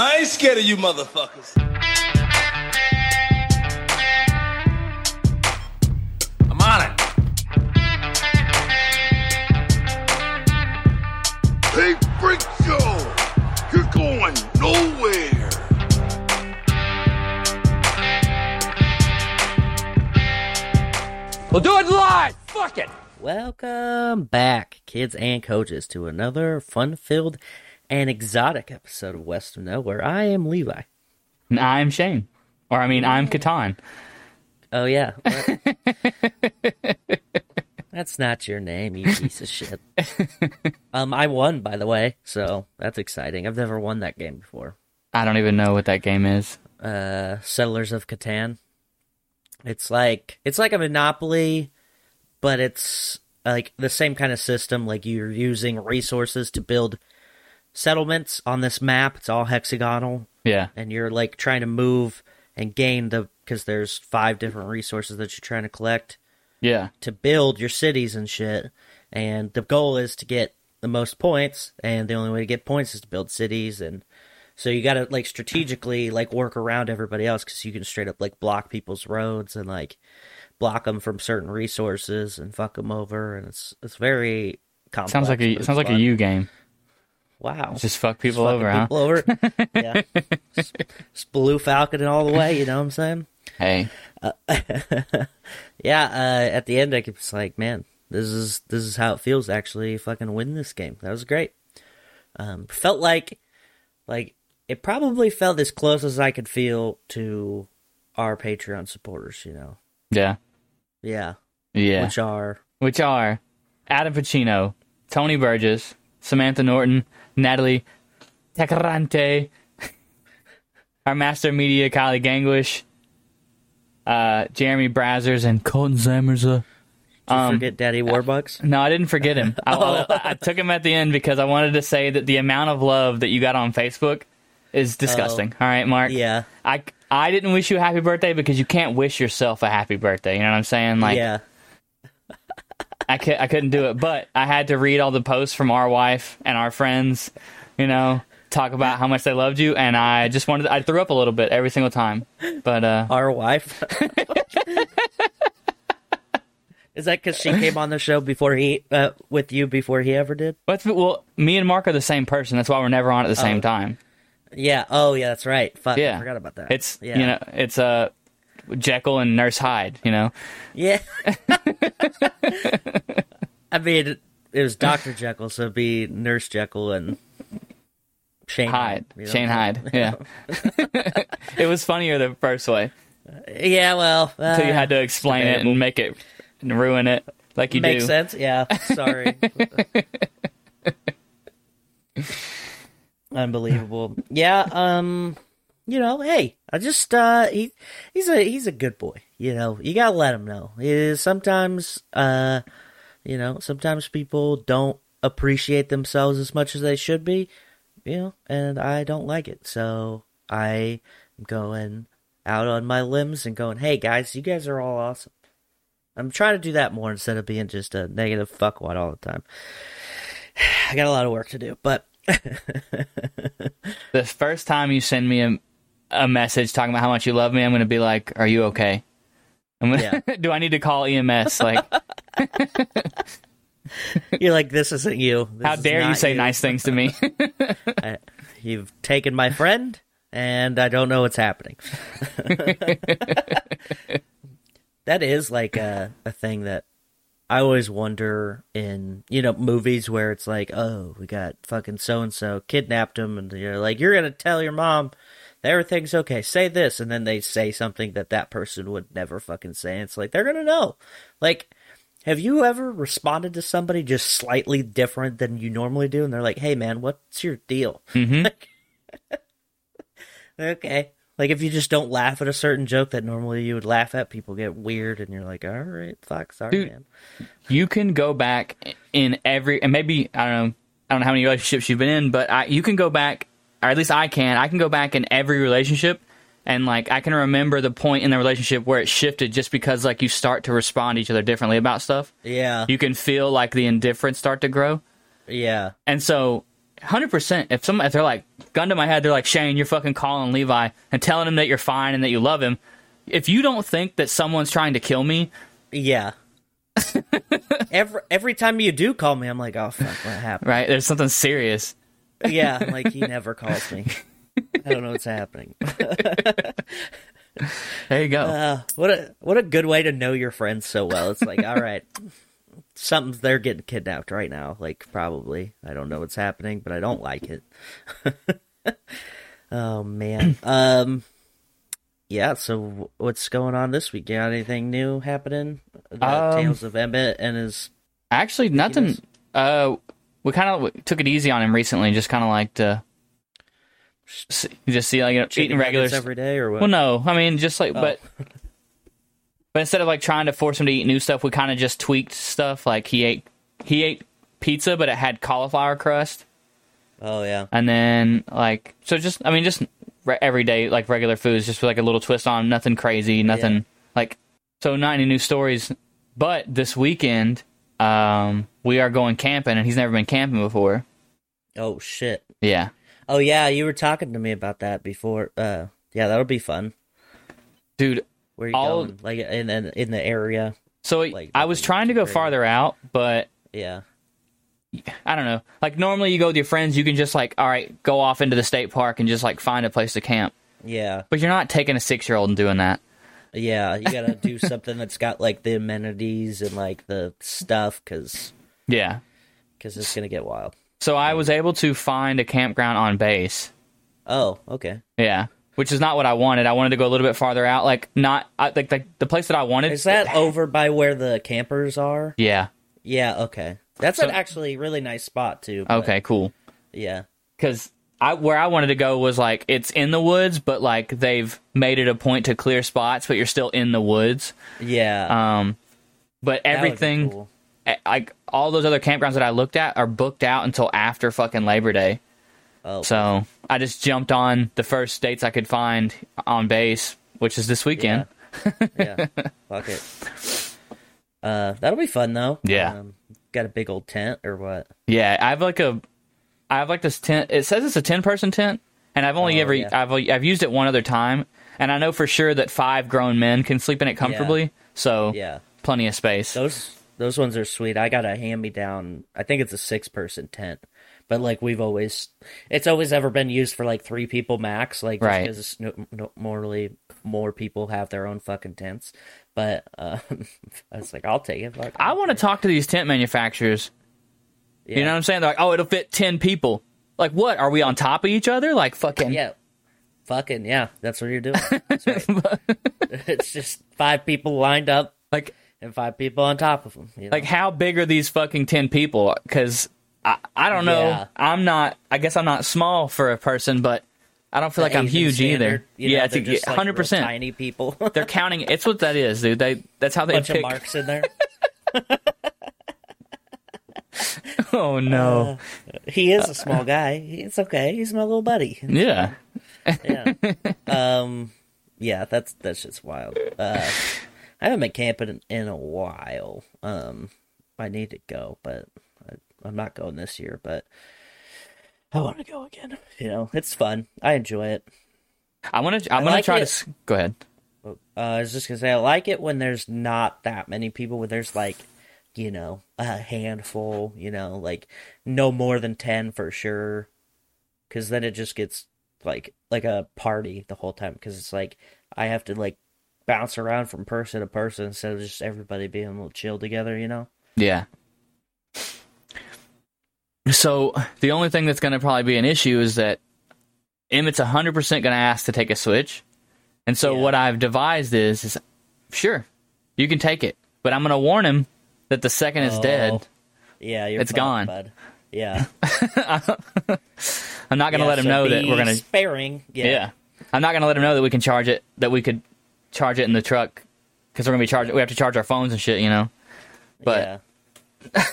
I ain't scared of you motherfuckers. I'm on it. Hey, Freak Show! You're going nowhere! We'll do it live! Fuck it! Welcome back, kids and coaches, to another fun filled and exotic episode of West of Nowhere. I am Levi. And I'm Shane. Or, I mean, I'm Catan. Oh, yeah. That's not your name, you piece of shit. Um, I won, by the way, so that's exciting. I've never won that game before. I don't even know what that game is. Uh, Settlers of Catan. It's like it's like a Monopoly, but it's like the same kind of system. Like you're using resources to build settlements on this map. It's all hexagonal, Yeah. and you're like trying to move and gain the because there's five different resources that you're trying to collect Yeah. to build your cities and shit. And the goal is to get the most points, and the only way to get points is to build cities. And so you got to like strategically like work around everybody else because you can straight up like block people's roads and like block them from certain resources and fuck them over. And it's it's very complex. Sounds like a sounds like a fun. you game. Wow. Just fuck people Fucking over, huh? over. yeah. Just- just Blue Falcon all the way. You know what I'm saying? Hey. yeah, uh, at the end, I was like, man, this is this is how it feels to actually fucking win this game. That was great. Um, felt like, like it probably felt as close as I could feel to our Patreon supporters. You know, Yeah. yeah, Yeah. which are Which are Adam Pacino, Tony Burgess, Samantha Norton, Natalie Tecarante, our master media Kylie Gangwish, uh, Jeremy Brazzers, and Colton you Um, forget Daddy Warbucks. No, I didn't forget him. I, I- I took him at the end because I wanted to say that the amount of love that you got on Facebook is disgusting. All right, Mark. Yeah, I I didn't wish you a happy birthday because you can't wish yourself a happy birthday. You know what I'm saying? Like yeah, I could I couldn't do it, but I had to read all the posts from our wife and our friends. You know, talk about how much they loved you, and I just wanted. I threw up a little bit every single time, but uh, our wife. Is that because she came on the show before he uh, with you before he ever did? what's well, me and Mark are the same person. That's why we're never on at the same time. Yeah. Oh, yeah. That's right. Fuck. Yeah, I forgot about that. It's yeah. you know, it's uh, Jekyll and Nurse Hyde. You know, Yeah. I mean, it was Doctor Jekyll, so it'd be Nurse Jekyll and Shane Hyde, you know? Shane Hyde. Yeah, it was funnier the first way Yeah. Well, uh, until you had to explain it and make it and ruin it like you makes do. sense. Yeah. Sorry. Unbelievable. Yeah. Um. You know, hey, I just uh, he he's a he's a good boy. You know, you gotta let him know. Is sometimes uh, you know, sometimes people don't appreciate themselves as much as they should be. You know, and I don't like it. So I am going out on my limbs and going, hey guys, you guys are all awesome. I'm trying to do that more instead of being just a negative fuckwad all the time. I got a lot of work to do, but the first time you send me a, a message talking about how much you love me, I'm going to be like, "Are you okay?" I'm gonna, do I need to call EMS? Like, you're like, this isn't you. This how dare you say nice things to me? I- you've taken my friend, and I don't know what's happening. that is like a, a thing that I always wonder in you know movies where it's like, oh, we got fucking so and so kidnapped him, and you're like, you're gonna tell your mom everything's okay. Say this, and then they say something that that person would never fucking say. And it's like they're gonna know. Like, have you ever responded to somebody just slightly different than you normally do, and they're like, hey man, what's your deal? hmm okay. Like if you just don't laugh at a certain joke that normally you would laugh at, people get weird, and you're like, all right, fuck, sorry, Dude. man. You can go back in every, and maybe I don't know, I don't know how many relationships you've been in, but I, you can go back, or at least I can. I can go back in every relationship, and like I can remember the point in the relationship where it shifted, just because like you start to respond to each other differently about stuff. Yeah, You can feel like the indifference start to grow. yeah, And so hundred percent. If some if they're like gun to my head, they're like Shane, you're fucking calling Levi and telling him that you're fine and that you love him. If you don't think that someone's trying to kill me, Yeah. every every time you do call me, I'm like, oh fuck, what happened? right? There's something serious. Yeah, like he never calls me. I don't know what's happening. There you go. Uh, what a what a good way to know your friends so well. It's like, all right, something's they're getting kidnapped right now. Like probably, I don't know what's happening, but I don't like it. oh man. Um. Yeah. So what's going on this week? You got anything new happening? Um, Tales of Emmett and his. Actually, nothing. Uh, we kind of took it easy on him recently. and Just kind of like to s- just see like you know, eating regular. nuggets every day or what? Well, no, I mean just like, Oh. but but instead of like trying to force him to eat new stuff, we kind of just tweaked stuff. Like he ate he ate pizza, but it had cauliflower crust, Oh yeah. and then like so just I mean just re- everyday like regular foods, just with like a little twist on, nothing crazy, nothing Yeah. like so not any new stories. But this weekend, um, we are going camping, and he's never been camping before. Oh shit. Yeah, Oh yeah, you were talking to me about that before. Uh, yeah, that'll be fun. dude. Where you All- going? Like in, in in the area? So Like, I was trying to go crazy. farther out, but Yeah. I don't know. Like normally you go with your friends, you can just like, all right, go off into the state park and just like find a place to camp. Yeah. But you're not taking a six year old and doing that. Yeah, you gotta do something that's got like the amenities and like the stuff, cause, Yeah. 'cause it's gonna get wild. So I was able to find a campground on base. Oh, okay. Yeah. Which is not what I wanted. I wanted to go a little bit farther out. Like not I, like the, the place that I wanted. Is that over by where the campers are? Yeah. Yeah. Okay. That's So- an actually really nice spot too. but- Okay. Cool. Yeah. Because I where I wanted to go was like it's in the woods, but like they've made it a point to clear spots, but you're still in the woods. Yeah. Um, but that would be everything. cool. Eh, like all those other campgrounds that I looked at are booked out until after fucking Labor Day. Oh. So I just jumped on the first dates I could find on base, which is this weekend. yeah. Fuck it. Uh, that'll be fun though. Yeah. Um, got a big old tent or what? Yeah, I have like a, I have like this tent. It says it's a ten person tent, and I've only Oh, ever yeah. I've I've used it one other time, and I know for sure that five grown men can sleep in it comfortably. So Yeah. plenty of space. Those those ones are sweet. I got a hand me down. I think it's a six person tent, but like we've always, it's always ever been used for like three people max. Like Right. because no, no, morally more people have their own fucking tents. But uh, I was like, I'll take it. Fuck, I want to talk to these tent manufacturers. Yeah. You know what I'm saying? They're like, oh, it'll fit ten people. Like what? Are we on top of each other? Like fucking Yeah. Fucking yeah, that's what you're doing. Right. it's just five people lined up like and five people on top of them. You know? like how big are these fucking 10 people because I, I don't know Yeah. i'm not i guess i'm not small for a person but i don't feel like i'm huge standard, either you know, yeah it's just, like, 100% tiny people. they're counting it's what that is dude they that's how they bunch pick of marks in there. oh no He is a small guy. It's okay. He's my little buddy. yeah Yeah. um. Yeah. That's that's just wild. Uh, I haven't been camping in, in a while. Um. I need to go, but I, I'm not going this year. But I want to go again. You know, it's fun. I enjoy it. i'm gonna i'm gonna like try to it. s- go ahead Uh, I was just gonna say I like it when there's not that many people. When there's like, you know, a handful. You know, like no more than ten for sure. Because then it just gets like like a party the whole time. Because it's like I have to like bounce around from person to person instead of just everybody being a little chill together. You know. yeah so the only thing that's gonna probably be an issue is that emmett's 100% gonna ask to take a switch and so Yeah. what i've devised is is sure you can take it but i'm gonna warn him that the second it's Oh, dead Yeah, you're It's gone. bud. Yeah, I'm not gonna Yeah, let him so know that we're gonna. sparing. Yeah. Yeah. I'm not gonna let him know that we can charge it. That we could charge it in the truck because we're gonna be charging. We have to charge our phones and shit, you know. But yeah.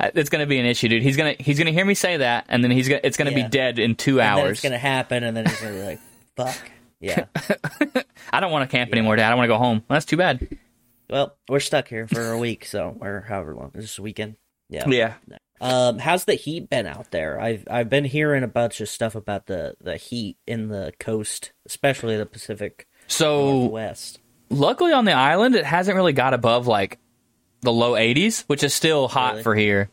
It's gonna be an issue, dude. He's gonna he's gonna hear me say that, and then he's gonna it's gonna Yeah. be dead in two And hours. it's gonna happen, and then it's gonna be like, fuck. Yeah. I don't want to camp anymore, Dad. I want to go home. Well, that's too bad. Well, we're stuck here for a week, so or however long. This weekend. Yeah. Yeah. Um, how's the heat been out there? I've I've been hearing a bunch of stuff about the the heat in the coast, especially the Pacific So west. luckily on the island, it hasn't really got above like the low 80s, which is still hot Really? for here.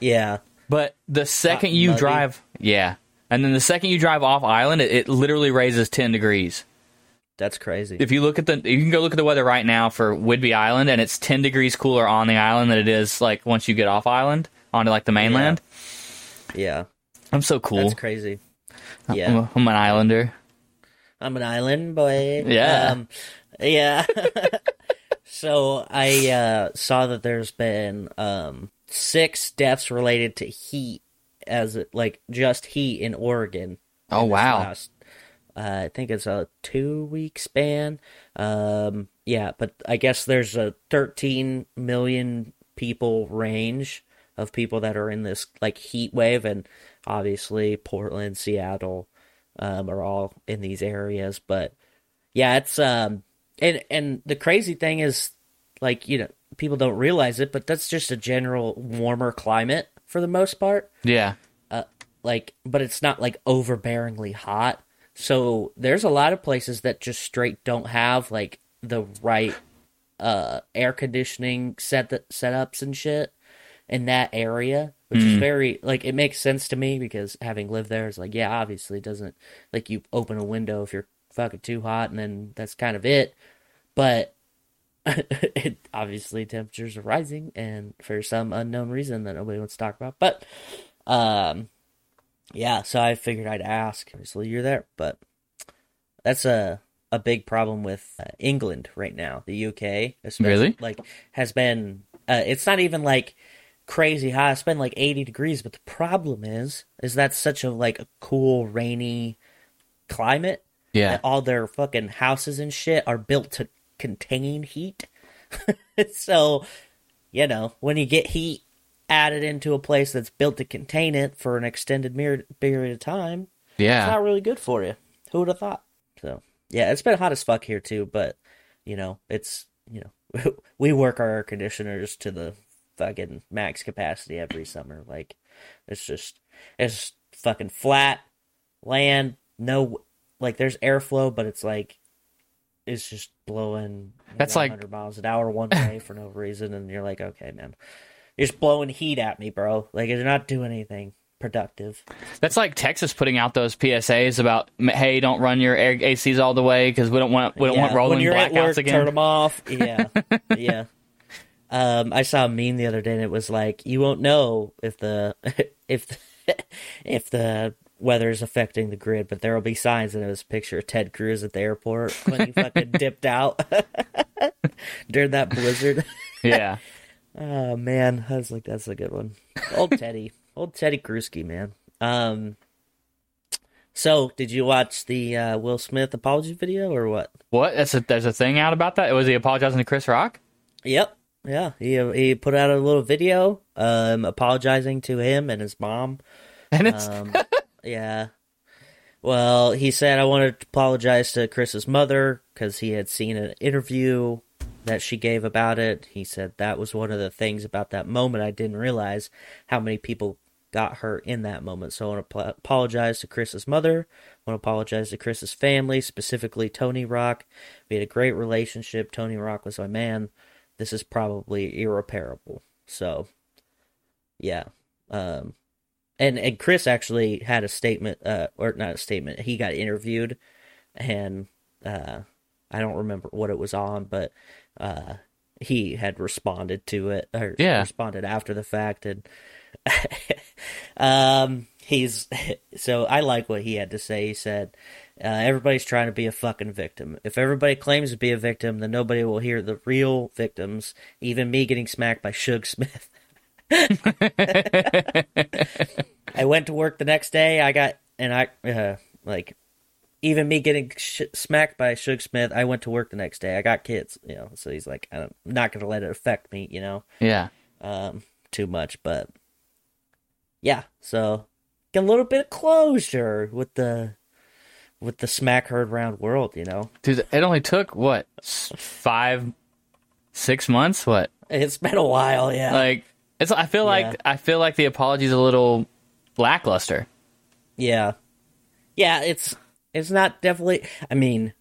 Yeah, But the second you muggy. drive, yeah, and then the second you drive off island, it, it literally raises 10 degrees. that's crazy. If you look at the, you can go look at the weather right now for Whidbey Island, and it's 10 degrees cooler on the island than it is like once you get off island onto like the mainland. yeah, I'm so cool. that's crazy. I'm, Yeah, a- I'm an islander. I'm an island boy. Yeah. um, yeah. so I uh, saw that there's been um, six deaths related to heat, as it, like just heat in Oregon. Oh wow. last- uh, I think it's a two week span. Um, yeah, but I guess there's a 13 million people range of people that are in this like heat wave, and obviously Portland, Seattle, um, are all in these areas. But yeah, it's um, and and the crazy thing is, like you know, people don't realize it, but that's just a general warmer climate for the most part Yeah. Uh, like but it's not like overbearingly hot so there's a lot of places that just straight don't have like the right uh air conditioning set that setups and shit in that area which is very like it makes sense to me because having lived there is like yeah obviously it doesn't like you open a window if you're fucking too hot and then that's kind of it but it obviously temperatures are rising and for some unknown reason that nobody wants to talk about but um yeah, so I figured I'd ask. Obviously, you're there, but that's a a big problem with uh, England right now. The UK, especially, Really? like, has been. Uh, it's not even like crazy hot. It's been like 80 degrees, but the problem is, is that's such a like a cool, rainy climate. Yeah. all their fucking houses and shit are built to contain heat. so, you know, when you get heat added into a place that's built to contain it for an extended mer- period of time, yeah, it's not really good for you. Who would have thought? So, yeah, it's been hot as fuck here too, but you know, it's you know, we work our air conditioners to the fucking max capacity every summer. Like, it's just it's fucking flat land, no like there's airflow, but it's like it's just blowing. That's like- 100 miles an hour one way for no reason, and you're like, okay, man, you're just blowing heat at me, bro. Like you're not doing anything productive. That's like Texas putting out those PSAs about, hey, don't run your air ACs all the way because we don't want we don't want rolling blackouts work, again. Turn them off. Yeah, yeah. Um, I saw a meme the other day, and it was like, you won't know if the if if the weather is affecting the grid, but there will be signs, and it was a picture of Ted Cruz at the airport when he fucking dipped out during that blizzard. yeah. Oh man, I was like, that's a good one. Old Teddy, old Teddy Krusky, man. Um, so did you watch the uh, Will Smith apology video or what? What? That's a, there's a thing out about that. Was he apologizing to Chris Rock? Yep, yeah. He he put out a little video, um, apologizing to him and his mom. And it's Um, yeah. Well, he said I wanted to apologize to Chris's mother because he had seen an interview that she gave about it. He said that was one of the things about that moment I didn't realize how many people got hurt in that moment. So I want to pl- apologize to Chris's mother. I want to apologize to Chris's family, specifically Tony Rock. We had a great relationship. Tony Rock was my man. This is probably irreparable. So, yeah. Um, and and Chris actually had a statement, uh, or not a statement. He got interviewed, and uh, I don't remember what it was on, but uh, he had responded to it, or Yeah. responded after the fact, and um, he's so I like what he had to say. He said, uh, "Everybody's trying to be a fucking victim. If everybody claims to be a victim, then nobody will hear the real victims. Even me getting smacked by Suge Smith." I went to work the next day. I got and I uh, like even me getting sh- smacked by Suge Smith. I went to work the next day. I got kids, you know. So he's like, I'm not gonna let it affect me, you know, yeah. um, too much. But yeah, so get a little bit of closure with the with the smack heard round world, you know. Dude, it only took what five, six months? What? It's been a while, yeah. Like It's. I feel Yeah. like I feel like the apology's a little lackluster. Yeah. Yeah, it's it's not definitely I mean,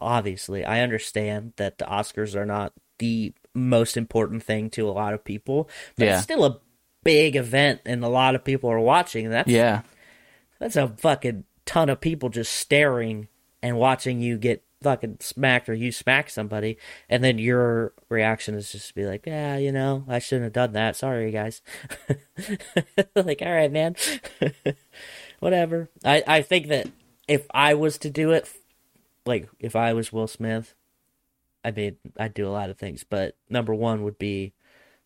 obviously, I understand that the Oscars are not the most important thing to a lot of people, but Yeah. it's still a big event and a lot of people are watching. and That's Yeah. that's a fucking ton of people just staring and watching you get fucking smacked or you smack somebody and then your reaction is just to be like, Yeah, you know, I shouldn't have done that. Sorry guys. like, all right, man. Whatever. I, I think that if I was to do it like if I was Will Smith, I mean I'd do a lot of things, but number one would be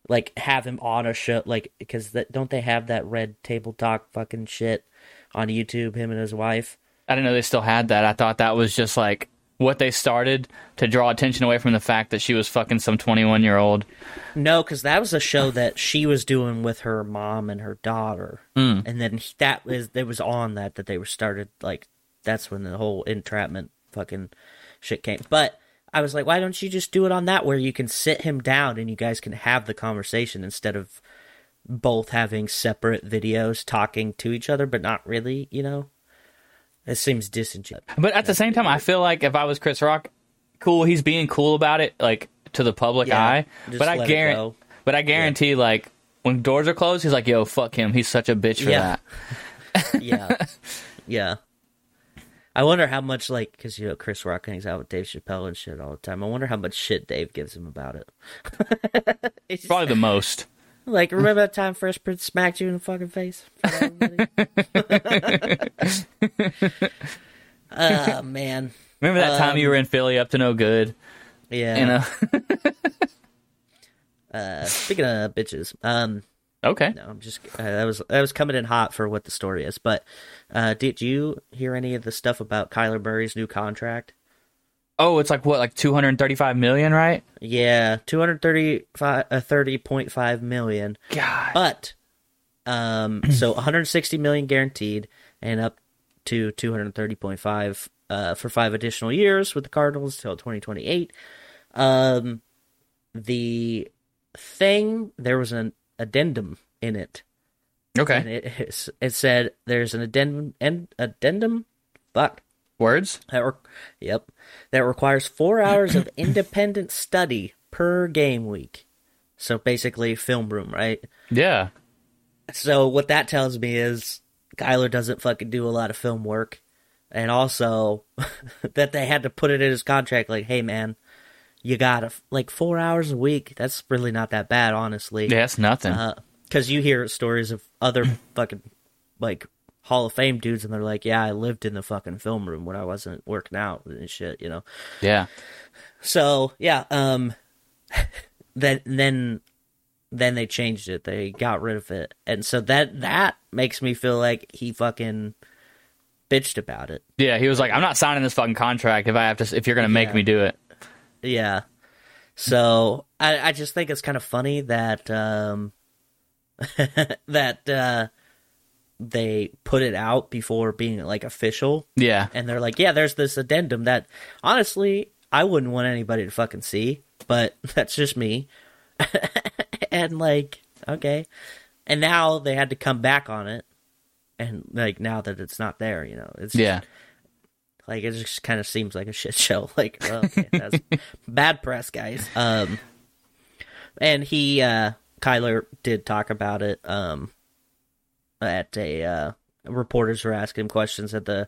like have him on a show like because that don't they have that red table talk fucking shit on YouTube him and his wife I didn't know they still had that. I thought that was just like what they started to draw attention away from the fact that she was fucking some 21 year old. no because that was a show that she was doing with her mom and her daughter hmm. and then that was it was on that that they were started like that's when the whole entrapment fucking shit came but I was like why don't you just do it on that where you can sit him down and you guys can have the conversation instead of both having separate videos talking to each other but not really you know it seems disingenuous But at the same time, I feel like if I was Chris Rock, cool, he's being cool about it, like to the public Yeah, eye. But I guarantee, but I guarantee, like when doors are closed, he's like, "Yo, fuck him. He's such a bitch for Yeah. that." yeah, yeah. I wonder how much like because you know Chris Rock hangs out with Dave Chappelle and shit all the time. I wonder how much shit Dave gives him about it. It's Probably the most. Like remember that time Fresh Prince smacked you in the fucking face? Oh man, Remember that time Um, you were in Philly up to no good? yeah. You know? uh, speaking of bitches, um, okay. no, I'm just uh, that was that was coming in hot for what the story is. But uh, did you hear any of the stuff about Kyler Murray's new contract? Oh, it's like what, like 235 million, right? Yeah, two hundred thirty-five, uh, thirty point five million. God. But um, so one hundred sixty million guaranteed, and up to two hundred thirty point five uh, for five additional years with the Cardinals till twenty twenty eight. Um, the thing there was an addendum in it, and Okay. it it's- it said there's an addendum and addendum. Fuck. Words? That re- yep. That requires four hours of independent study per game week. So basically, film room, right? Yeah. So what that tells me is Kyler doesn't fucking do a lot of film work, and also that they had to put it in his contract. Like, hey man, you got like four hours a week. That's really not that bad, honestly. Yeah, that's nothing. Uh, because you hear stories of other fucking like Hall of Fame dudes, and they're like, "Yeah, I lived in the fucking film room when I wasn't working out and shit," you know. yeah. So yeah, um, then then then they changed it. They got rid of it, and so that that makes me feel like he fucking bitched about it. Yeah, he was like, "I'm not signing this fucking contract if I have to. If you're gonna make Yeah. me do it." Yeah. So I I just think it's kind of funny that um that uh they put it out before being like official Yeah, and they're like, yeah, there's this addendum that honestly I wouldn't want anybody to fucking see, but that's just me. and like, okay. And now they had to come back on it. And like now that it's not there, you know, it's yeah, like it just kind of seems like a shit show. Like, well, okay, that's bad press, guys. Um, and he, uh, Kyler did talk about it. Um, at a uh, reporters were asking him questions at the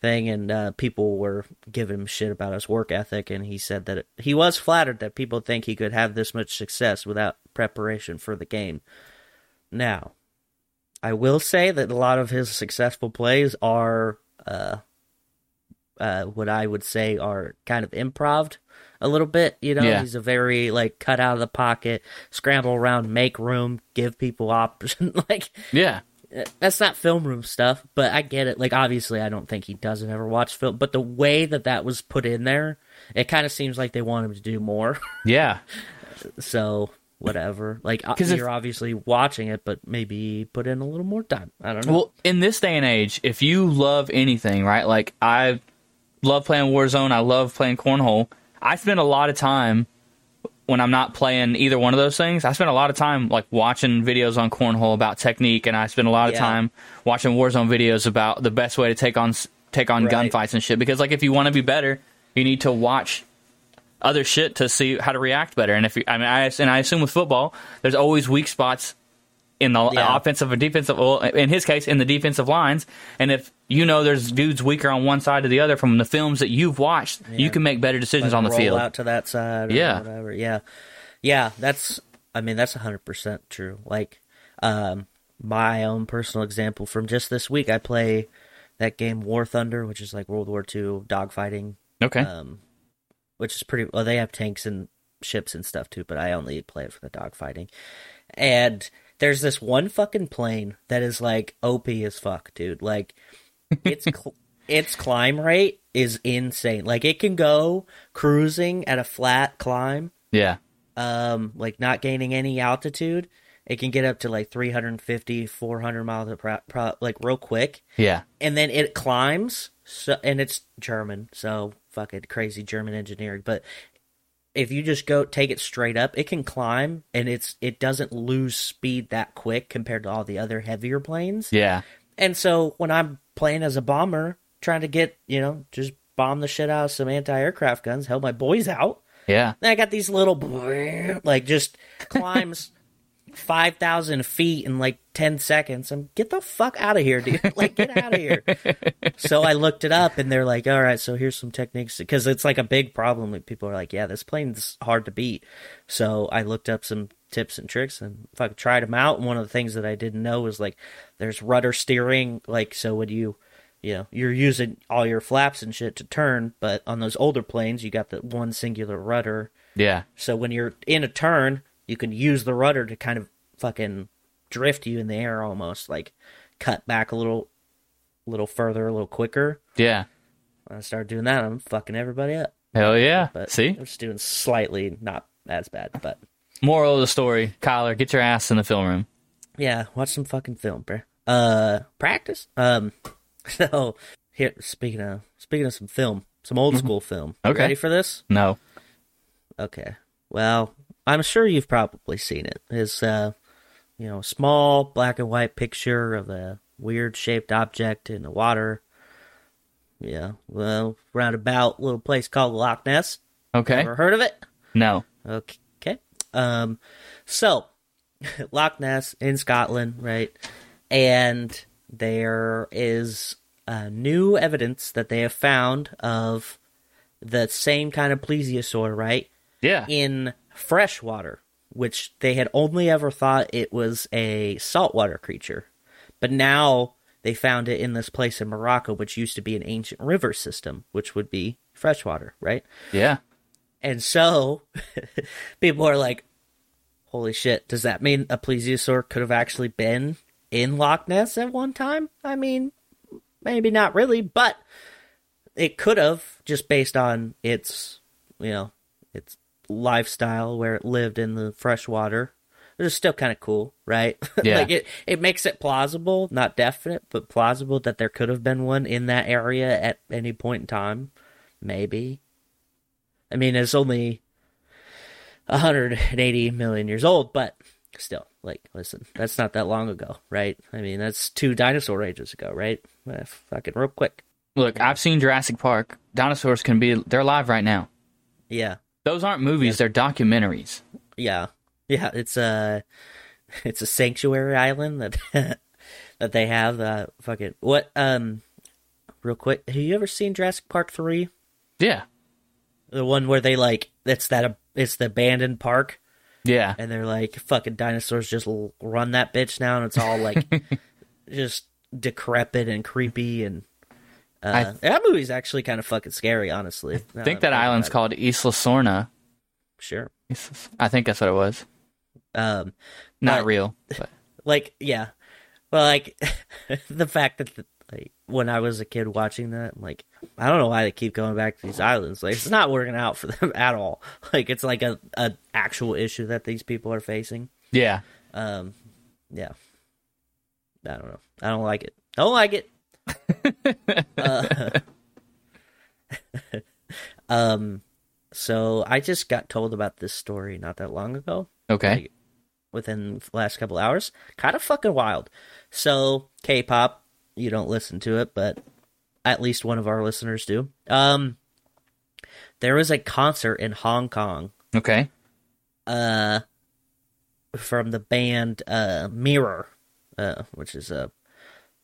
thing, and uh, people were giving him shit about his work ethic, and he said that it, he was flattered that people think he could have this much success without preparation for the game. Now, I will say that a lot of his successful plays are uh, uh, what I would say are kind of improv a little bit. You know, Yeah. he's a very like cut out of the pocket, scramble around, make room, give people option. like yeah, that's not film room stuff, but I get it. Like obviously, I don't think he doesn't ever watch film, but the way that that was put in there, it kind of seems like they want him to do more. yeah. so whatever. Like uh, 'Cause if- you're obviously watching it, but maybe put in a little more time. I don't know. Well, in this day and age, if you love anything, right? Like I love playing Warzone, I love playing cornhole. I spend a lot of time when I'm not playing either one of those things, I spend a lot of time like watching videos on cornhole about technique, and I spend a lot of Yeah. time watching Warzone videos about the best way to take on take on Right. gunfights and shit. Because like if you want to be better, you need to watch other shit to see how to react better. And if you, I mean, I and I assume with football, there's always weak spots in the Yeah. offensive or defensive. Well, in his case, in the defensive lines, and if you know there's dudes weaker on one side or the other from the films that you've watched, you can make better decisions on the field. out to that side. Or Yeah. whatever. Yeah, yeah. That's. I mean, that's hundred percent true. Like, um, my own personal example from just this week, I play that game War Thunder, which is like World War II dogfighting, Okay. um, which is pretty. Well, they have tanks and ships and stuff too, but I only play it for the dogfighting. And there's this one fucking plane that is like OP as fuck, dude. Like, its cl- its climb rate is insane. Like, it can go cruising at a flat climb, yeah. um, like not gaining any altitude. It can get up to like 350, 400 miles per pro, like real quick Yeah. and then it climbs so and it's german so fucking crazy german engineering but if you just go take it straight up it can climb and it's it doesn't lose speed that quick compared to all the other heavier planes Yeah. and so when i'm playing as a bomber trying to get you know just bomb the shit out of some anti-aircraft guns help my boys out Yeah. then I got these little like just climbs five thousand feet in like ten seconds. I'm get the fuck out of here, dude! Like get out of here. so I looked it up, and they're like, "All right, so here's some techniques because it's like a big problem. Like people are like, "Yeah, this plane's hard to beat." So I looked up some tips and tricks and fucking tried them out. And one of the things that I didn't know was like, there's rudder steering. Like so when you you know, you're using all your flaps and shit to turn, but on those older planes, you got the one singular rudder. Yeah. So when you're in a turn, you can use the rudder to kind of fucking drift you in the air almost, like cut back a little little further, a little quicker. Yeah. When I started doing that, I'm fucking everybody up. Hell yeah. But See? I'm just doing slightly not as bad, but Moral of the story, Kyler, get your ass in the film room. yeah, watch some fucking film, bro. Uh, practice. Um, so here, speaking of speaking of some film, some old school film. Okay. ready for this? No. Okay. Well, I'm sure you've probably seen it. It's uh, you know, a small black and white picture of a weird shaped object in the water. Yeah. Well, roundabout little place called Loch Ness. Okay. Ever heard of it? No. Okay. Um, so Loch Ness in Scotland, right? And there is uh, new evidence that they have found of the same kind of plesiosaur, right? Yeah. in fresh water, which they had only ever thought it was a saltwater creature. But now they found it in this place in Morocco, which used to be an ancient river system, which would be freshwater, right? Yeah. And so people are like, holy shit, does that mean a plesiosaur could have actually been in Loch Ness at one time? I mean, maybe not really, but it could have just based on its, you know, its lifestyle where it lived in the fresh water. It's still kind of cool, right? Yeah. like it, it makes it plausible, not definite, but plausible that there could have been one in that area at any point in time. Maybe. I mean, it's only 180 million years old, but still, like, listen, that's not that long ago, right? I mean, that's two dinosaur ages ago, right? Eh, fucking real quick. Look, I've seen Jurassic Park. Dinosaurs can be they're alive right now. Yeah, Those aren't movies, they're documentaries. yeah, yeah. It's a, it's a sanctuary island that that they have. Uh, fucking what? Um, real quick, have you ever seen Jurassic Park three? Yeah. The one where they like it's that it's the abandoned park. Yeah. and they're like fucking dinosaurs just run that bitch now and it's all like just decrepit and creepy and uh, I th- that movie's actually kind of fucking scary honestly I think that island's called Isla Sorna. sure I think that's what it was. um Not But- real. But like yeah well like the fact that the, like when i was a kid watching that I'm like i don't know why they keep going back to these islands like it's not working out for them at all like it's like a, a actual issue that these people are facing yeah. Um, yeah. I don't know. I don't like it. I Don't like it. Uh, um, So I just got told about this story not that long ago. Okay. Like, within the last couple hours. Kind of fucking wild. So, K pop, you don't listen to it, but at least one of our listeners do. Um, there was a concert in Hong Kong Okay. uh, from the band uh, Mirror, uh, which is a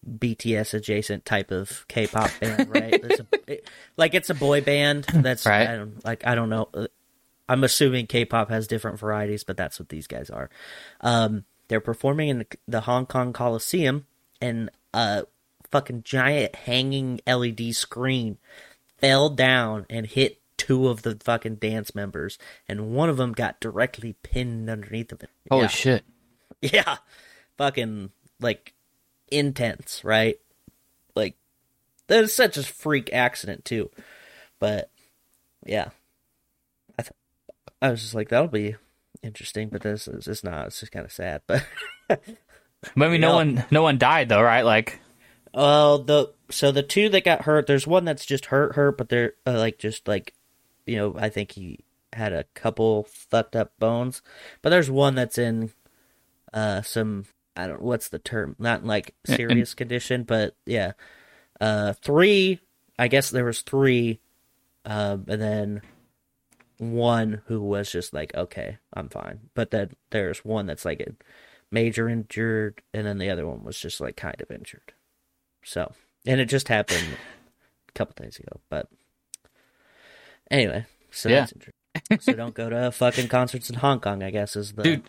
BTS adjacent type of K-pop band, right? It's a, it- like it's a boy band. That's Right. I don't, like I don't know. Uh, I'm assuming K-pop has different varieties, but that's what these guys are. Um, they're performing in the, the Hong Kong Coliseum, and a fucking giant hanging LED screen fell down and hit two of the fucking dance members, and one of them got directly pinned underneath of it. Holy yeah. shit. Yeah. Fucking like intense, right? Like that is such a freak accident too. But yeah. I th- I was just like that'll be interesting, but this is it's not. It's just kind of sad, but But I mean, no one, no one died though, right? Like, Uh, the so the two that got hurt, there's one that's just hurt, hurt, but they're uh, like just like, you know, I think he had a couple fucked up bones, but there's one that's in, uh, some I don't what's the term, not like serious condition, but yeah, uh, three. I guess there was three, um, and then one who was just like, okay, I'm fine, but then there's one that's like a major injured, and then the other one was just like kind of injured. So, and it just happened a couple days ago. But anyway, so Yeah. so don't go to fucking concerts in Hong Kong. I guess is the dude,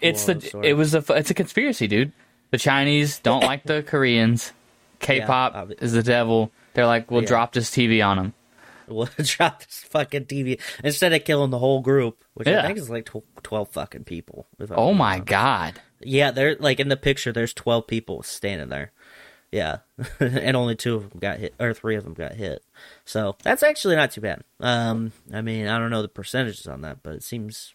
it's the, it was a, it's a conspiracy, dude. The Chinese don't like the Koreans. K-pop obvi- is the devil. They're like, we'll Yeah. drop this TV on them. we'll drop this fucking TV instead of killing the whole group, which Yeah. I think is like tw- twelve fucking people. Oh my wrong. god. Yeah, they're like in the picture. There's twelve people standing there. Yeah, and only two of them got hit, or three of them got hit. So that's actually not too bad. Um, I mean, I don't know the percentages on that, but it seems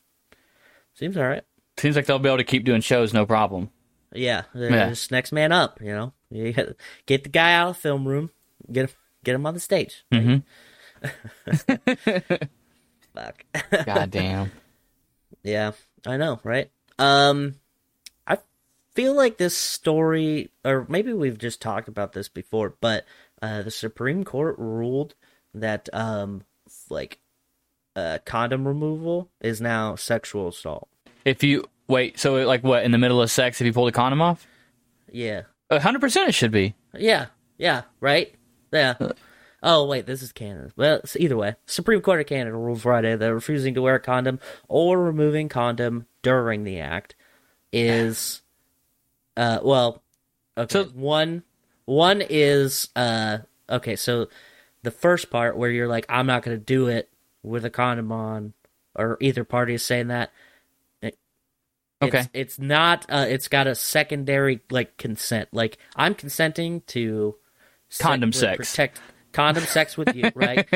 seems all right. Seems like they'll be able to keep doing shows, no problem. Yeah, Yeah. just next man up. You know, you get, get the guy out of the film room, get him, get him on the stage. Mhm. Fuck. God damn. Yeah, I know, right? Um, I feel like this story, or maybe we've just talked about this before, but uh, the Supreme Court ruled that um, like, uh, condom removal is now sexual assault. If you wait, so like what in the middle of sex, if you pulled a condom off, Yeah, hundred percent it should be. yeah, yeah, right? Yeah. Oh wait, this is Canada. Well, either way, Supreme Court of Canada ruled Friday that refusing to wear a condom or removing condom during the act is, uh, well, okay. So- one, one is, uh, okay. So the first part where you're like, I'm not going to do it with a condom on, or either party is saying that. Okay. It's, it's not. Uh, it's got a secondary like consent. Like I'm consenting to Condom sex. Protect condom sex with you, right?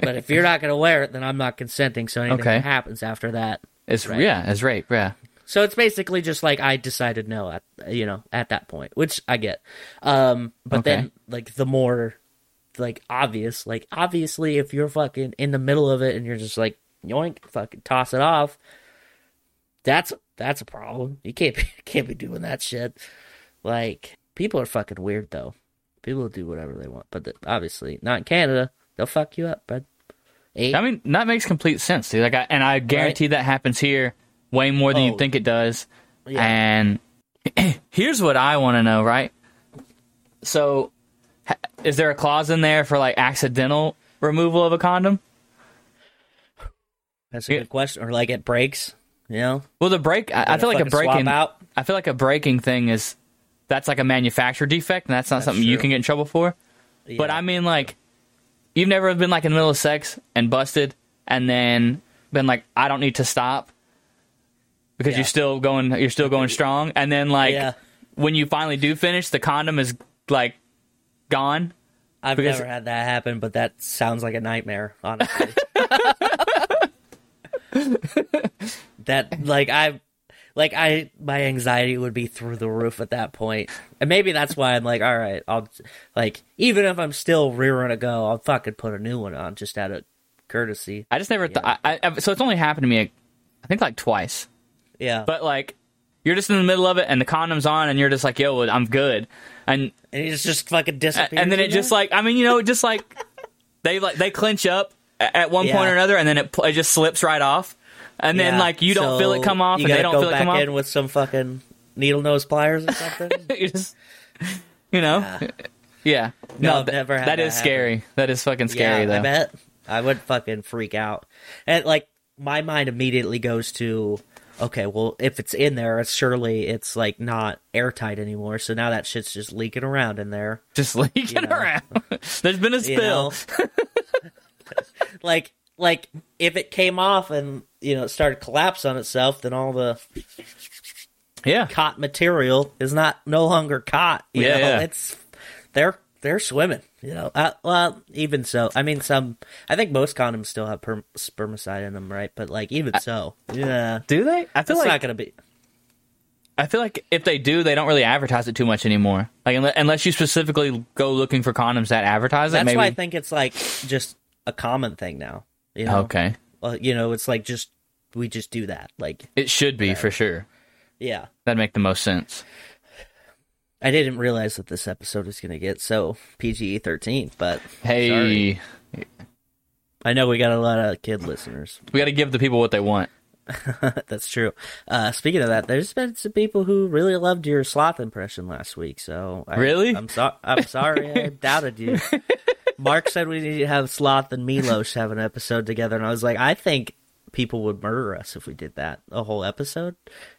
but if you're not going to wear it, then I'm not consenting. So anything Okay. that happens after that. It's Right. yeah, it's rape. Yeah. So it's basically just like I decided no at you know at that point, which I get. Um, but Okay. then like the more like obvious, like obviously if you're fucking in the middle of it and you're just like yoink, fucking toss it off. That's that's a problem. You can't be can't be doing that shit. Like people are fucking weird though. People do whatever they want, but the, obviously not in Canada. They'll fuck you up, bud. Eight. I mean, that makes complete sense, dude. Like, I, and I guarantee that happens here way more than you Oh. think it does. Yeah. And here's what I want to know, right? So, ha- is there a clause in there for like accidental removal of a condom? That's a good question. Or like it breaks, you know? Well, the break, I, I feel like a breaking, out. I feel like a breaking thing is that's like a manufacturer defect, and that's not That's something you can get in trouble for. But I mean, like, you've never been like in the middle of sex and busted, and then been like, I don't need to stop because Yeah. you're still going, you're still going strong, and then like Yeah. when you finally do finish, the condom is like gone. I've Because- never had that happen, but that sounds like a nightmare, honestly. that like I like I my anxiety would be through the roof at that point. And maybe that's why I'm like, all right, I'll like even if I'm still rearing to go, I'll fucking put a new one on just out of courtesy. I just never thought. I, I, so it's only happened to me, I think, like twice. Yeah, But like, you're just in the middle of it, and the condom's on, and you're just like, "Yo, I'm good," and and he just just fucking disappears. and then it just like, I mean, you know, just like they like they clinch up at one Yeah. point or another, and then it, it just slips right off, and then Yeah, like you don't so feel it come off, and they don't go feel it come off. in with some fucking needle nose pliers or something. you just, you know, yeah. No, th- never had That that is scary. That is fucking scary yeah, though. I bet I would fucking freak out. And like my mind immediately goes to okay, well if it's in there, it's surely it's like not airtight anymore. So now that shit's just leaking around in there. Just leaking know. around. There's been a You spill. know? like like if it came off and you know it started to collapse on itself, then all the Yeah. cot material is not no longer cot. You Yeah, know? yeah. it's they're they're swimming. You know, uh, well, even so, I mean, some. I think most condoms still have perm- spermicide in them, right? But like, even so, yeah, Do they? I feel it's like not gonna be. I feel like if they do, they don't really advertise it too much anymore. Like unle- unless you specifically go looking for condoms that advertise it. That's maybe. why I think it's like just a common thing now. You know, okay, Well, you know, it's like just we just do that. Like, it should be for sure. yeah, That'd make the most sense. I didn't realize that this episode was gonna get so PG thirteen, but Hey, Sorry. I know we got a lot of kid listeners. we got to give the people what they want. That's true. Uh, speaking of that, there's been some people who really loved your sloth impression last week. So I, Really? I'm sorry. I'm sorry. I doubted you. Mark said we need to have sloth and Milos have an episode together, and I was like, I think people would murder us if we did that a whole episode.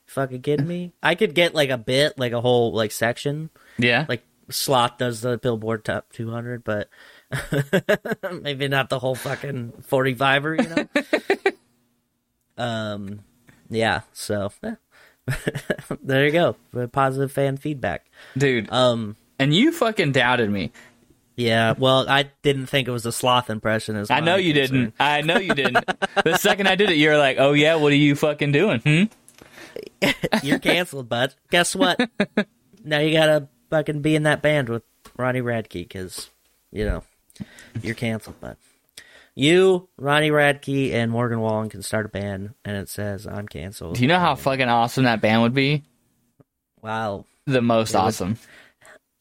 Fucking kidding me? I could get like a bit, like a whole like section, Yeah, like sloth does the Billboard Top 200, but maybe not the whole fucking 45er, you know. um, yeah. So eh. there you go. Positive fan feedback. dude. Um, and you fucking doubted me. Yeah. Well, I didn't think it was a sloth impression. As I know you didn't. I know you didn't. the second I did it, you were like, "Oh yeah, what are you fucking doing?" Hmm? You're canceled, bud. Guess what? now you gotta fucking be in that band with Ronnie Radke because you know you're canceled, bud. You, Ronnie Radke, and Morgan Wallen can start a band, and it says I'm canceled. Do you know how fucking awesome that band would be? Wow, The most would- awesome.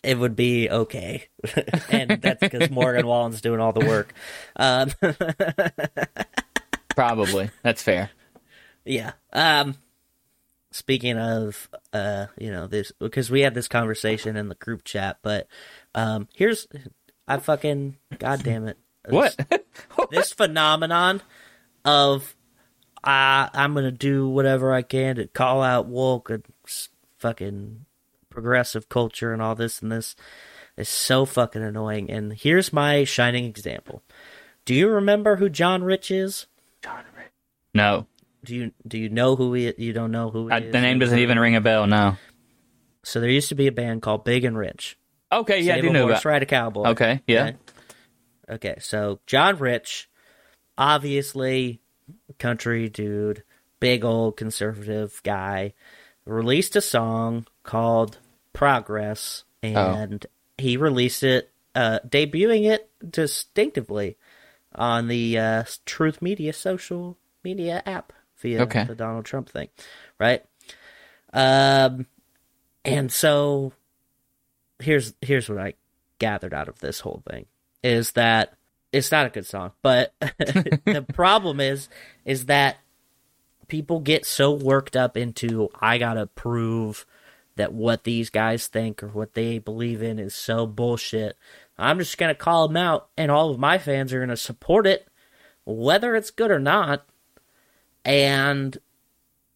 It would be okay, and that's because Morgan Wallen's doing all the work. Um, Probably. That's fair. Yeah. Um speaking of uh you know this because we had this conversation in the group chat but um here's I fucking god damn it. What? This phenomenon of I I'm going to do whatever I can to call out woke and fucking progressive culture and all this and this is so fucking annoying and here's my shining example. Do you remember who John Rich is? John Rich. No. Do you do you know who he? You don't know who he I, is? the name doesn't even ring a bell. No. So there used to be a band called Big and Rich. Okay. Yeah, I Save do a know horse, about. ride a cowboy. Okay. Yeah. Okay. Okay, so John Rich, obviously country dude, big old conservative guy, released a song called Progress, Oh. and he released it, uh, debuting it distinctively on the uh, Truth Media social media app via Okay. the Donald Trump thing, right? Um, and so here's here's what I gathered out of this whole thing is that it's not a good song, but the problem is is that people get so worked up into I gotta prove that what these guys think or what they believe in is so bullshit. I'm just gonna call them out, and all of my fans are gonna support it, whether it's good or not. And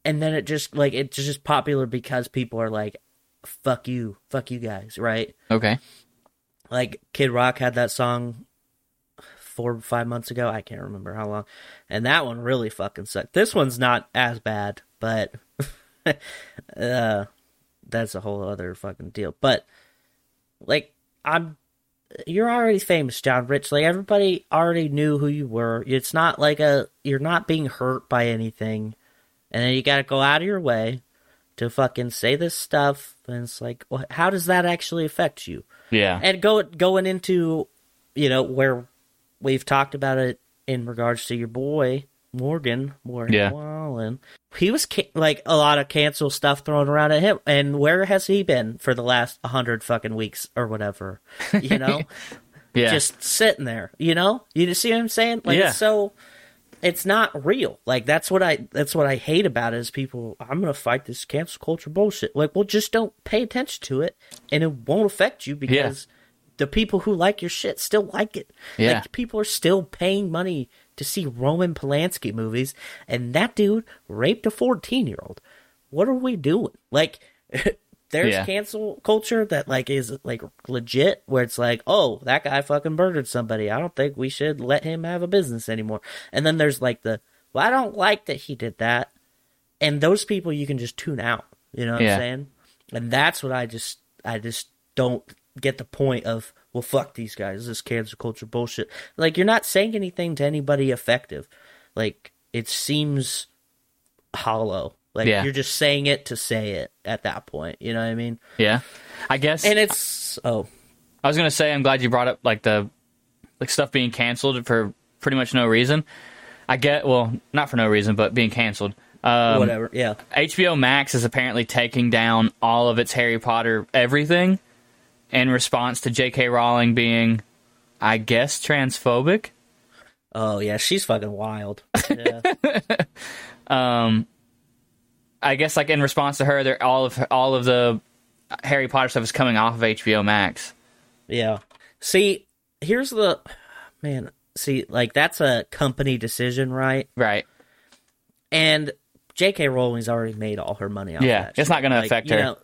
and then it just like it's just popular because people are like, "Fuck you, fuck you guys," right? Okay. like Kid Rock had that song four five months ago. I can't remember how long, and that one really fucking sucked. This one's not as bad, but uh, that's a whole other fucking deal. But like, I'm you're already famous, John Rich. Like everybody already knew who you were. It's not like a you're not being hurt by anything, and then you got to go out of your way to fucking say this stuff. And it's like, well, how does that actually affect you? Yeah. and go going into you know where we've talked about it in regards to your boy Morgan Morgan Yeah. Wallen. He was ca- like a lot of cancel stuff thrown around at him, and where has he been for the last hundred fucking weeks or whatever? You know, Yeah. just sitting there. You know, you just see what I'm saying? Like, Yeah. it's so it's not real. Like that's what I that's what I hate about it is people. I'm gonna fight this cancel culture bullshit. Like, well, just don't pay attention to it, and it won't affect you because the people who like your shit still like it. Yeah. Like people are still paying money to see Roman Polanski movies, and that dude raped a 14 year old. What are we doing? Like, there's Yeah. cancel culture that like is like legit, where it's like, oh, that guy fucking murdered somebody. I don't think we should let him have a business anymore. And then there's like the, well, I don't like that he did that, and those people you can just tune out. You know what Yeah. I'm saying? And that's what I just, I just don't get the point of well fuck these guys this cancel culture bullshit like you're not saying anything to anybody effective like it seems hollow like Yeah. you're just saying it to say it at that point you know what i mean yeah. I guess. and it's oh I was gonna say I'm glad you brought up like the like stuff being canceled for pretty much no reason. I get well, not for no reason, but being canceled. Um, whatever yeah HBO Max is apparently taking down all of its Harry Potter everything in response to J.K. Rowling being, I guess, transphobic. oh yeah she's fucking wild yeah Um, I guess like in response to her, they're all of all of the Harry Potter stuff is coming off of HBO Max. yeah see here's the man see like that's a company decision right Right. And J.K. Rowling's already made all her money off Yeah, that. it's not gonna Like, affect you her. know,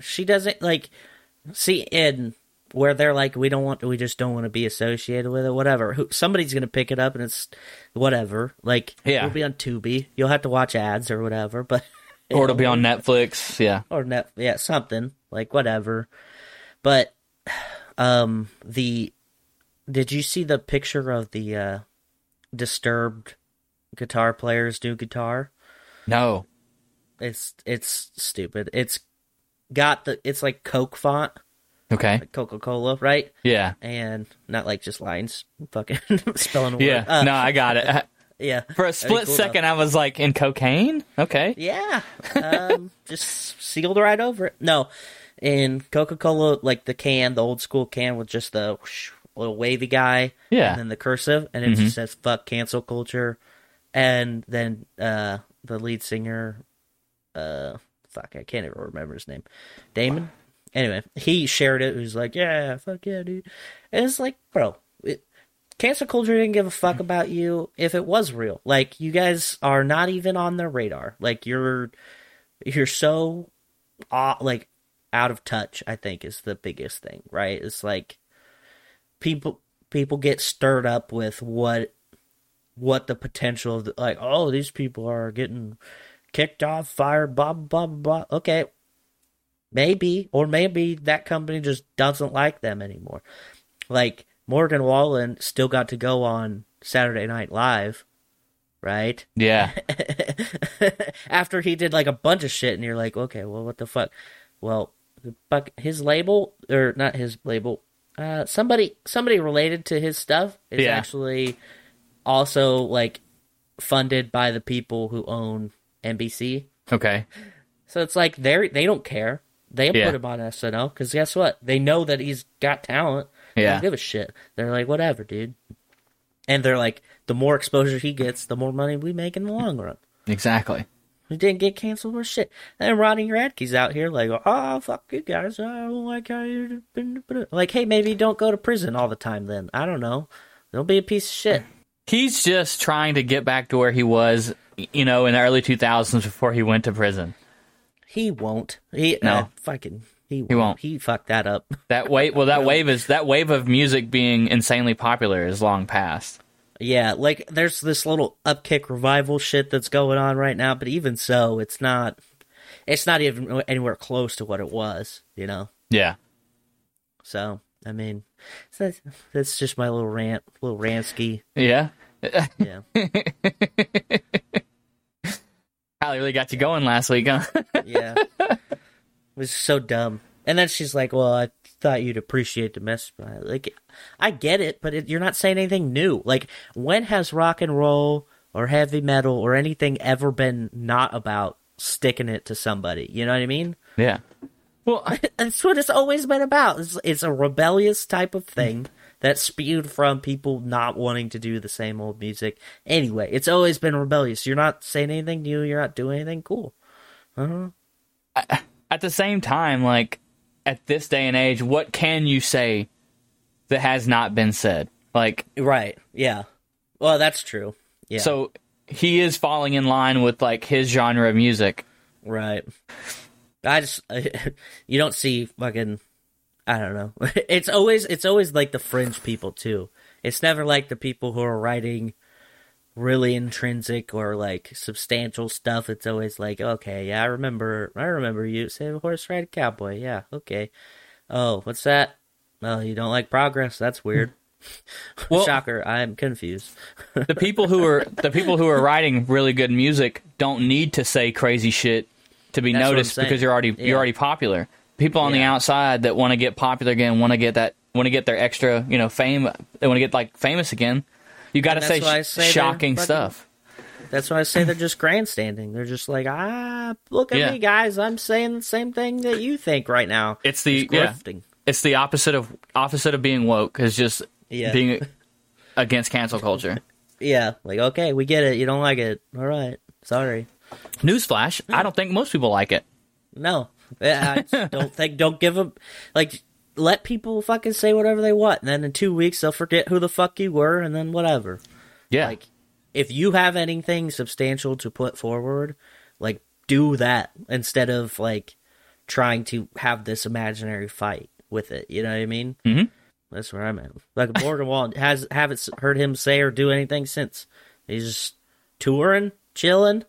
she doesn't like see in where they're like, we don't want, we just don't want to be associated with it. Whatever. Who, somebody's gonna pick it up, and it's whatever. Like, Yeah. it'll be on Tubi. You'll have to watch ads or whatever, but Or it'll be on Netflix. Yeah. or net, yeah, something like whatever. But um, the did you see the picture of the uh disturbed guitar player's new guitar? No. It's it's stupid. It's got the it's like Coke font, Okay. like Coca Cola, right? Yeah. And not like just lines, fucking spelling a word. Yeah. Uh, no, I got it. yeah. For a split cool, though. second, I was like, in cocaine? Okay. Yeah. Um, just sealed right over it. No, in Coca Cola, like the can, the old school can with just the whoosh, little wavy guy, Yeah. and then the cursive, and it just says "fuck cancel culture," and then uh, the lead singer, uh, fuck, I can't even remember his name, Damon. Anyway, he shared it. He was like, "Yeah, fuck yeah, dude," and it's like, bro. It, Cancel culture didn't give a fuck about you if it was real. Like you guys are not even on their radar. Like you're you're so uh, like out of touch i think is the biggest thing right it's like people people get stirred up with what what the potential of the, like oh these people are getting kicked off fired blah blah blah okay maybe or maybe that company just doesn't like them anymore like morgan wallen still got to go on saturday night live right Yeah. after he did like a bunch of shit, and you're like, okay, well, what the fuck? Well, his label or not his label, uh, somebody somebody related to his stuff is Yeah. actually also like funded by the people who own NBC. Okay. So it's like they they don't care. They Yeah. put him on SNL because guess what? They know that he's got talent. They Yeah. don't give a shit. They're like, whatever, dude. And they're like, the more exposure he gets, the more money we make in the long run. Exactly. We didn't get canceled or shit. And Ronnie Radke's out here like, oh, fuck you guys. I don't like how you've been. Like, hey, maybe don't go to prison all the time then. I don't know. Don't be a piece of shit. He's just trying to get back to where he was, you know, in the early 2000s before he went to prison. He won't. He, No. uh, fucking, he won't. won't. He fucked that up. That wave, well, that wave is that wave of music being insanely popular is long past. yeah, like, there's this little upkick revival shit that's going on right now, but even so, it's not, it's not even anywhere close to what it was, you know? Yeah. So, I mean, that's, that's just my little rant, little rantsky. Yeah. Yeah. Hallie really got you going last week, huh? Yeah. it was so dumb. And then she's like, "Well, I thought you'd appreciate the message. Like, I get it, but it, you're not saying anything new. Like, when has rock and roll or heavy metal or anything ever been not about sticking it to somebody? You know what I mean? Yeah. Well, I, That's what it's always been about. It's, it's a rebellious type of thing that spewed from people not wanting to do the same old music. Anyway, it's always been rebellious. You're not saying anything new. You're not doing anything cool. Uh-huh. at the same time, like at this day and age, what can you say that has not been said? Like, Right. Yeah. Well, that's true. Yeah. so he is falling in line with like his genre of music. Right. I just you don't see fucking I don't know. It's always it's always like the fringe people too. It's never like the people who are writing really intrinsic or like substantial stuff. It's always like, okay, yeah, I remember I remember you say a horse ride cowboy. Yeah, okay. Oh, what's that? Oh, you don't like progress. That's weird. Well- Shocker, I'm confused. The people who are the people who are writing really good music don't need to say crazy shit to be That's noticed because you're already Yeah. you're already popular. People on the outside that want to get popular again, want to get that want to get their extra, you know, fame. They want to get like famous again. You got to say, that's why I sh- say shocking stuff. That's why I say they're just grandstanding. They're just like, ah, look at Yeah. me, guys. I'm saying the same thing that you think right now. It's the It's yeah, it's the opposite of opposite of being woke is just Yeah. being against cancel culture. Yeah, like okay, we get it. You don't like it. All right, sorry. Newsflash: I don't think most people like it. No, I don't think. Don't give them like. Let people fucking say whatever they want, and then in two weeks they'll forget who the fuck you were, and then whatever. Yeah, Like, if you have anything substantial to put forward, like do that instead of like trying to have this imaginary fight with it. You know what I mean? Mhm. That's where I'm at. Like Morgan Wallen has haven't heard him say or do anything since. He's just touring, chilling,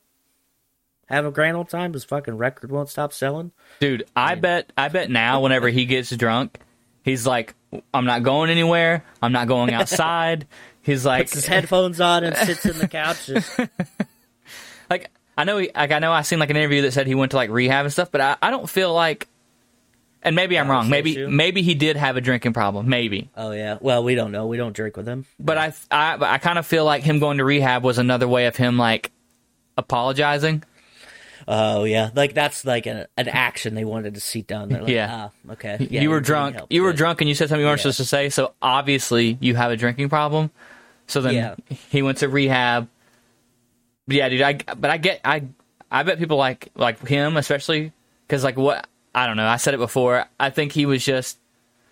having a grand old time. His fucking record won't stop selling. dude. I bet. I bet now, whenever he gets drunk, he's like, "I'm not going anywhere. I'm not going outside." He's like, Puts his headphones on and sits in the couch. Just, like I know. He, like I know. I seen like an interview that said he went to like rehab and stuff, but I, I don't feel like. And maybe I'm wrong. Maybe issue. maybe he did have a drinking problem. Maybe, oh yeah. Well, we don't know. We don't drink with him. but I I, I kind of feel like him going to rehab was another way of him like apologizing. Oh yeah, like that's like an an action they wanted to see done. They're like, Yeah. ah, okay. Yeah, you were drunk. helped, You were drunk, and you said something you weren't supposed to say. So obviously, you have a drinking problem. So then he went to rehab. But yeah, dude. I but I get I I bet people like like him especially because like what I don't know. I said it before. I think he was just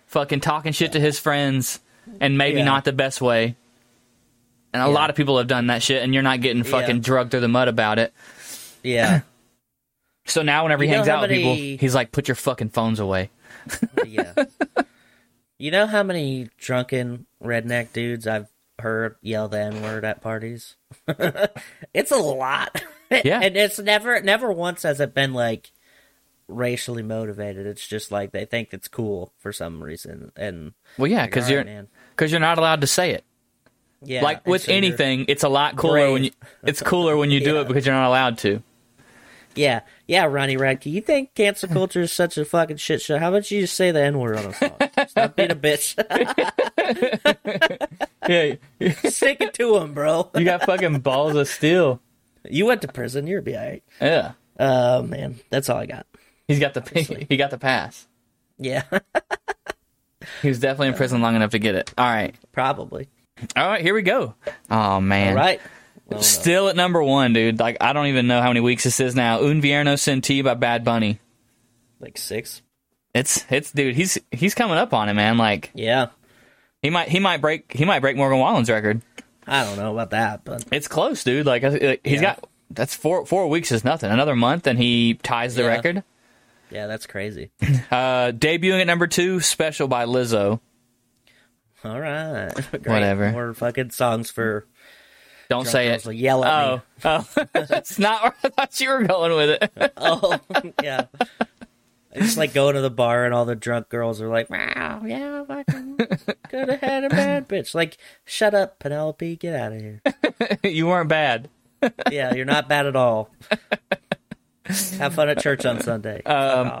fucking talking shit to his friends, and maybe Yeah. not the best way. And a Yeah. lot of people have done that shit, and you're not getting fucking Yeah. drugged through the mud about it. Yeah, So now, whenever he You know hangs out with many- people, he's like, "Put your fucking phones away." yeah. You know how many drunken redneck dudes I've heard yell the N word at parties? it's a lot. Yeah. and it's never, never once has it been like racially motivated. It's just like they think it's cool for some reason, and Well, yeah, Like, because right, you're because you're not allowed to say it. yeah, like with so anything, it's a lot cooler brave. when you it's cooler when you do Yeah. it because you're not allowed to. Yeah, yeah, Ronnie Radke. You think cancel culture is such a fucking shit show? How about you just say the N word on a song? Stop being a bitch. Yeah, Stick it to him, bro. you got fucking balls of steel. You went to prison. You're be alright. Yeah, Oh man, that's all I got. he's got the he got the pass. Yeah, He was definitely in prison long enough to get it. All right, probably. all right, here we go. Oh man, All right. Well, no. still at number one, dude. Like I don't even know how many weeks this is now. Un Verano Sin Ti by Bad Bunny. Like six. It's it's dude. He's he's coming up on it, man. Like Yeah. he might he might break he might break Morgan Wallen's record. I don't know about that, but It's close, dude. Like I- he's Yeah. got that's four four weeks is nothing. Another month and he ties the Yeah. record. yeah, that's crazy. Uh, debuting at number two, "Special" by Lizzo. All right. Great. Whatever. More fucking songs for Don't drunk say it. yell at Oh, me. oh, that's not where I thought you were going with it. Oh, yeah. It's like going to the bar and all the drunk girls are like, "Wow, yeah, fucking could have had a bad bitch." Like, shut up, Penelope, get out of here. you weren't bad. Yeah, you're not bad at all. Have fun at church on Sunday. Um,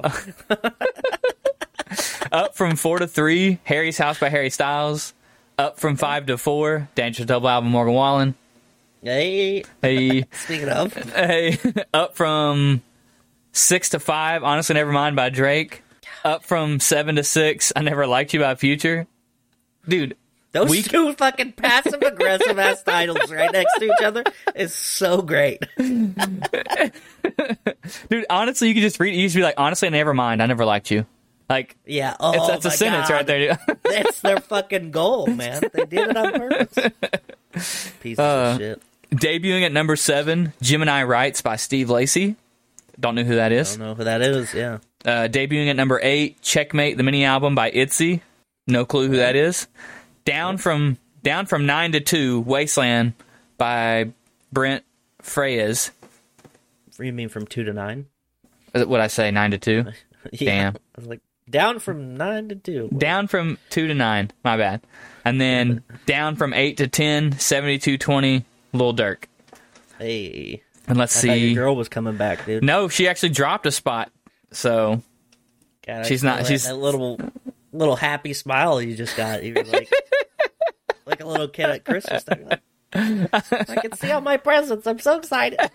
Up from four to three, Harry's House by Harry Styles. Up from five to four, Dangerous Double album Morgan Wallen. Hey, Hey, speaking of, hey. Up from six to five, Honestly never mind by Drake. Up from seven to six, I Never Liked You by Future. Dude, those We- two fucking passive aggressive ass titles right next to each other is so great. dude, honestly, you could just read it. You just be like, honestly, never mind. I never liked you. Like, Yeah, oh it's, that's a my sentence God. right there. That's their fucking goal, man. They did it on purpose. Pieces Uh, of shit. Debuting at number seven, Gemini Rights by Steve Lacy. Don't know who that is. I don't know who that is. Yeah. Uh, debuting at number eight, Checkmate, the mini album by Itzy. No clue who that is. Down from down from nine to two, Wasteland by Brent Faiyaz. You mean from two to nine? What I say, nine to two? Yeah. Damn. I was like, down from nine to two. Down from two to nine. My bad. And then down from eight to 10, 72 20, Lil Durk. Hey. And let's I see. your girl was coming back, dude. No, she actually dropped a spot. So God, she's not- she's- that little, little happy smile you just got. You like, like a little kid at Christmas. time. Like, I can see all my presents. I'm so excited.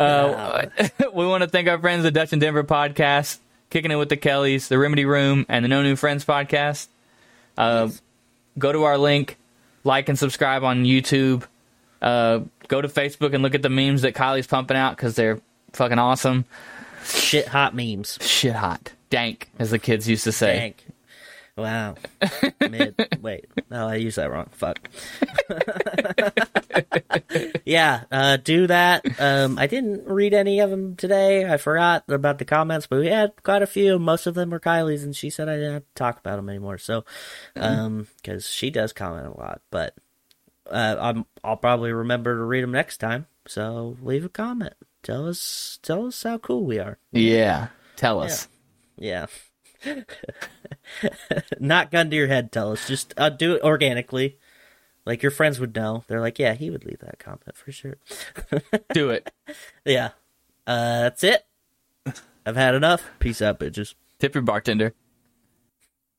Uh, we want to thank our friends, the Dutch and Denver podcast, Kicking It with the Kellys, the Remedy Room, and the No New Friends podcast. Uh, Go to our link, like and subscribe on YouTube. Uh, go to Facebook and look at the memes that Kylie's pumping out because they're fucking awesome. Shit hot memes. Shit hot. Dank, as the kids used to say. Dank. Wow. Mid. Wait. No, I used that wrong. Fuck. yeah, uh, do that. Um, I didn't read any of them today. I forgot about the comments, but we had quite a few. Most of them were Kylie's, and she said I didn't have to talk about them anymore. So, um, because she does comment a lot, but uh, I'm, I'll probably remember to read them next time. So leave a comment. Tell us, tell us how cool we are. Yeah. Tell us. Yeah. Not gun to your head, tell us. Just uh, do it organically. Like your friends would know. They're like, yeah, he would leave that comment for sure. Do it. Yeah. Uh, that's it. I've had enough. Peace out, bitches. Tip your bartender.